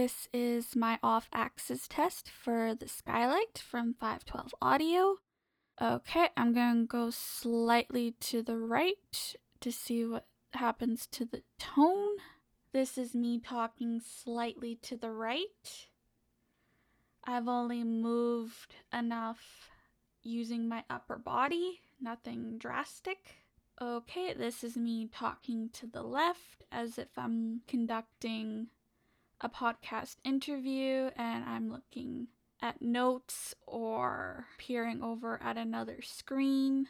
This is my off axis test for the skylight from 512 audio. Okay, I'm going to go slightly to the right to see what happens to the tone. This is me talking slightly to the right. I've only moved enough using my upper body, nothing drastic. Okay, this is me talking to the left as if I'm conducting a podcast interview and I'm looking at notes or peering over at another screen.